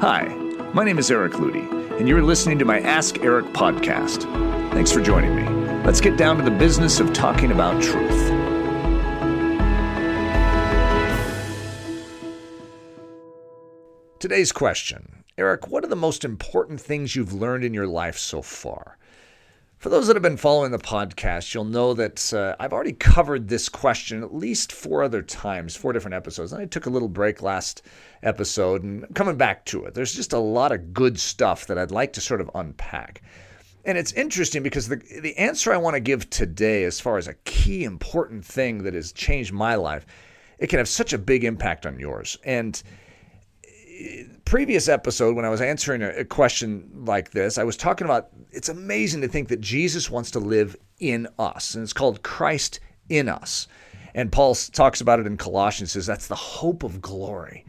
Hi, my name is Eric Ludy, and you're listening to my Ask Eric podcast. Thanks for joining me. Let's get down to the business of talking about truth. Today's question Eric, what are the most important things you've learned in your life so far? For those that have been following the podcast, you'll know that uh, I've already covered this question at least four other times, four different episodes. And I took a little break last episode and I'm coming back to it. There's just a lot of good stuff that I'd like to sort of unpack. And it's interesting because the, the answer I want to give today, as far as a key important thing that has changed my life, it can have such a big impact on yours. And previous episode, when I was answering a, question like this, I was talking about it's amazing to think that Jesus wants to live in us, and it's called Christ in us. And Paul talks about it in Colossians, says that's the hope of glory.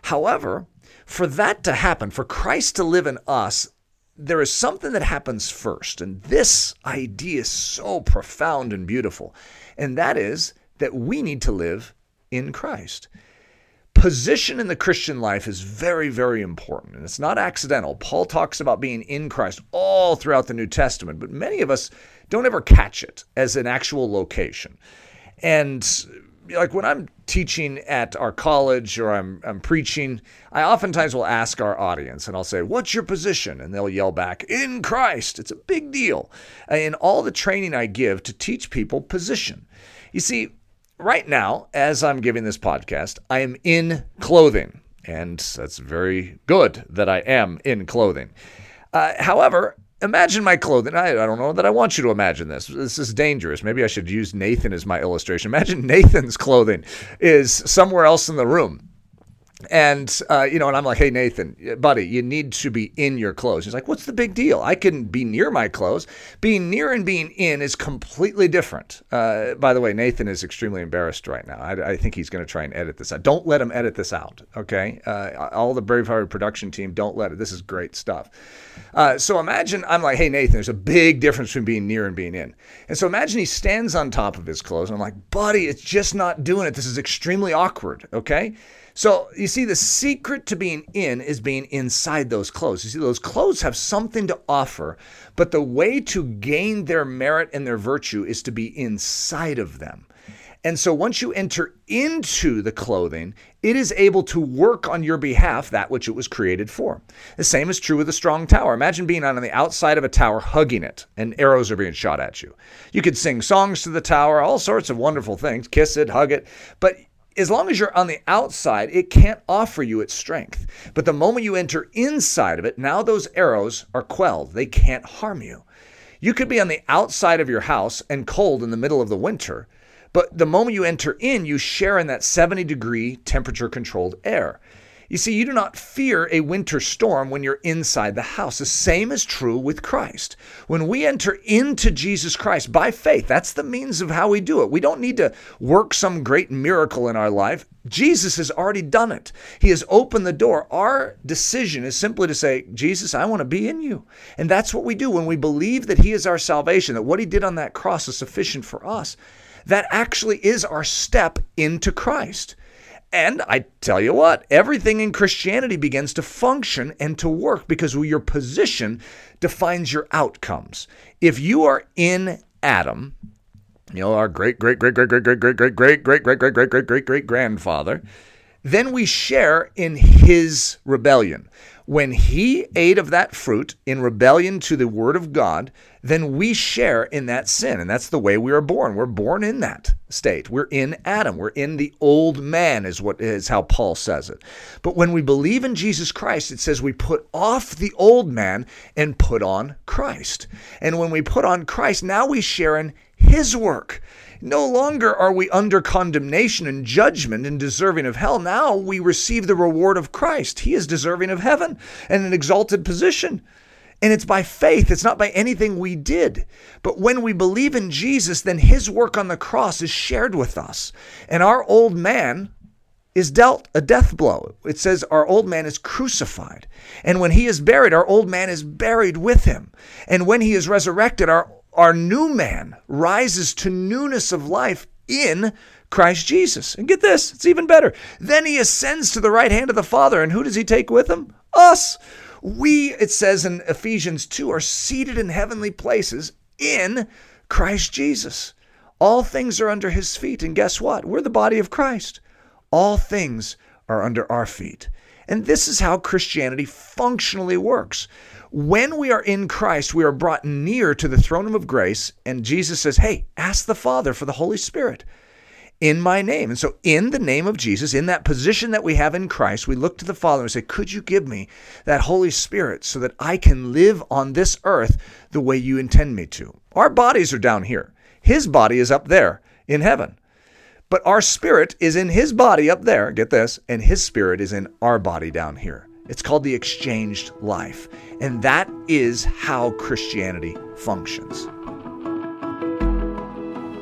However, for that to happen, for Christ to live in us, there is something that happens first. And this idea is so profound and beautiful. And that is that we need to live in Christ position in the Christian life is very, very important. And it's not accidental. Paul talks about being in Christ all throughout the New Testament, but many of us don't ever catch it as an actual location. And like when I'm teaching at our college or I'm, I'm preaching, I oftentimes will ask our audience and I'll say, What's your position? And they'll yell back, In Christ. It's a big deal. In all the training I give to teach people position. You see, right now, as I'm giving this podcast, I am in clothing. And that's very good that I am in clothing. Uh, however, imagine my clothing. I, I, don't know that I want you to imagine this. This is dangerous. Maybe I should use Nathan as my illustration. Imagine Nathan's clothing is somewhere else in the room. And, uh, you know, and I'm like, hey, Nathan, buddy, you need to be in your clothes. He's like, what's the big deal? I can be near my clothes. Being near and being in is completely different. Uh, by the way, Nathan is extremely embarrassed right now. I, I think he's going to try and edit this out. Don't let him edit this out, okay? Uh, all the Braveheart production team, don't let it. This is great stuff. Uh, so imagine I'm like, hey, Nathan, there's a big difference between being near and being in. And so imagine he stands on top of his clothes. And I'm like, buddy, it's just not doing it. This is extremely awkward, okay? So you see, the secret to being in is being inside those clothes. You see, those clothes have something to offer, but the way to gain their merit and their virtue is to be inside of them. And so once you enter into the clothing, it is able to work on your behalf that which it was created for. The same is true with a strong tower. Imagine being on the outside of a tower hugging it and arrows are being shot at you. You could sing songs to the tower, all sorts of wonderful things, kiss it, hug it, but as long as you're on the outside, it can't offer you its strength. But the moment you enter inside of it, now those arrows are quelled. They can't harm you. You could be on the outside of your house and cold in the middle of the winter, but the moment you enter in, you share in that 70 degree temperature controlled air. You see, you do not fear a winter storm when you're inside the house. The same is true with Christ. When we enter into Jesus Christ by faith, that's the means of how we do it. We don't need to work some great miracle in our life. Jesus has already done it. He has opened the door. Our decision is simply to say, Jesus, I want to be in you. And that's what we do when we believe that He is our salvation, that what He did on that cross is sufficient for us. That actually is our step into Christ. And I tell you what, everything in Christianity begins to function and to work because your position defines your outcomes. If you are in Adam, you know, our great, great, great, great, great, great, great, great, great, great, great, great, great, great, great, great grandfather, then we share in his rebellion. When he ate of that fruit in rebellion to the word of God, then we share in that sin. And that's the way we are born. We're born in that state. We're in Adam. We're in the old man, is what is how Paul says it. But when we believe in Jesus Christ, it says we put off the old man and put on Christ. And when we put on Christ, now we share in his work. No longer are we under condemnation and judgment and deserving of hell. Now we receive the reward of Christ. He is deserving of heaven and an exalted position. And it's by faith, it's not by anything we did. But when we believe in Jesus, then his work on the cross is shared with us. And our old man is dealt a death blow. It says our old man is crucified. And when he is buried, our old man is buried with him. And when he is resurrected, our our new man rises to newness of life in Christ Jesus. And get this, it's even better. Then he ascends to the right hand of the Father, and who does he take with him? Us. We, it says in Ephesians 2, are seated in heavenly places in Christ Jesus. All things are under his feet. And guess what? We're the body of Christ. All things are under our feet. And this is how Christianity functionally works. When we are in Christ, we are brought near to the throne of grace, and Jesus says, Hey, ask the Father for the Holy Spirit in my name. And so, in the name of Jesus, in that position that we have in Christ, we look to the Father and say, Could you give me that Holy Spirit so that I can live on this earth the way you intend me to? Our bodies are down here, His body is up there in heaven. But our spirit is in His body up there, get this, and His spirit is in our body down here. It's called the exchanged life. And that is how Christianity functions.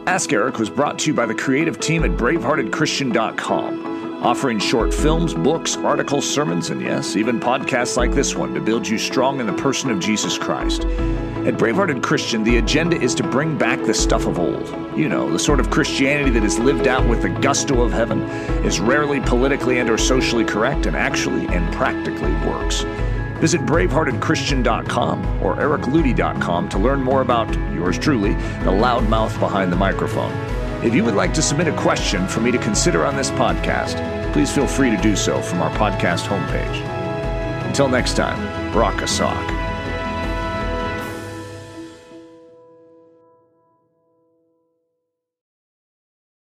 Ask Eric was brought to you by the creative team at braveheartedchristian.com, offering short films, books, articles, sermons, and yes, even podcasts like this one to build you strong in the person of Jesus Christ. At Bravehearted Christian, the agenda is to bring back the stuff of old. You know, the sort of Christianity that is lived out with the gusto of heaven, is rarely politically and or socially correct, and actually and practically works. Visit braveheartedchristian.com or ericludy.com to learn more about yours truly, the loudmouth behind the microphone. If you would like to submit a question for me to consider on this podcast, please feel free to do so from our podcast homepage. Until next time, rock a sock.